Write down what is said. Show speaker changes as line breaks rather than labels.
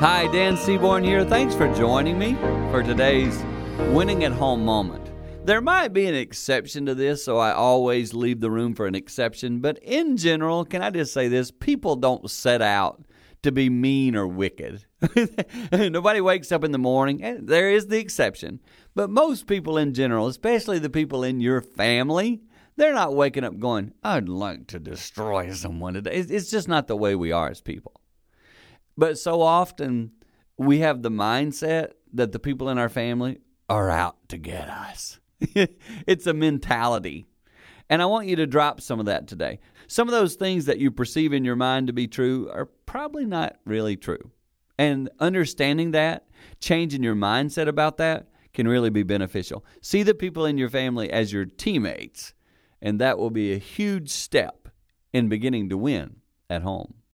Hi, Dan Seaborn here. Thanks for joining me for today's winning at home moment. There might be an exception to this, so I always leave the room for an exception. But in general, can I just say this? People don't set out to be mean or wicked. Nobody wakes up in the morning, there is the exception. But most people in general, especially the people in your family, they're not waking up going, I'd like to destroy someone today. It's just not the way we are as people. But so often we have the mindset that the people in our family are out to get us. it's a mentality. And I want you to drop some of that today. Some of those things that you perceive in your mind to be true are probably not really true. And understanding that, changing your mindset about that, can really be beneficial. See the people in your family as your teammates, and that will be a huge step in beginning to win at home.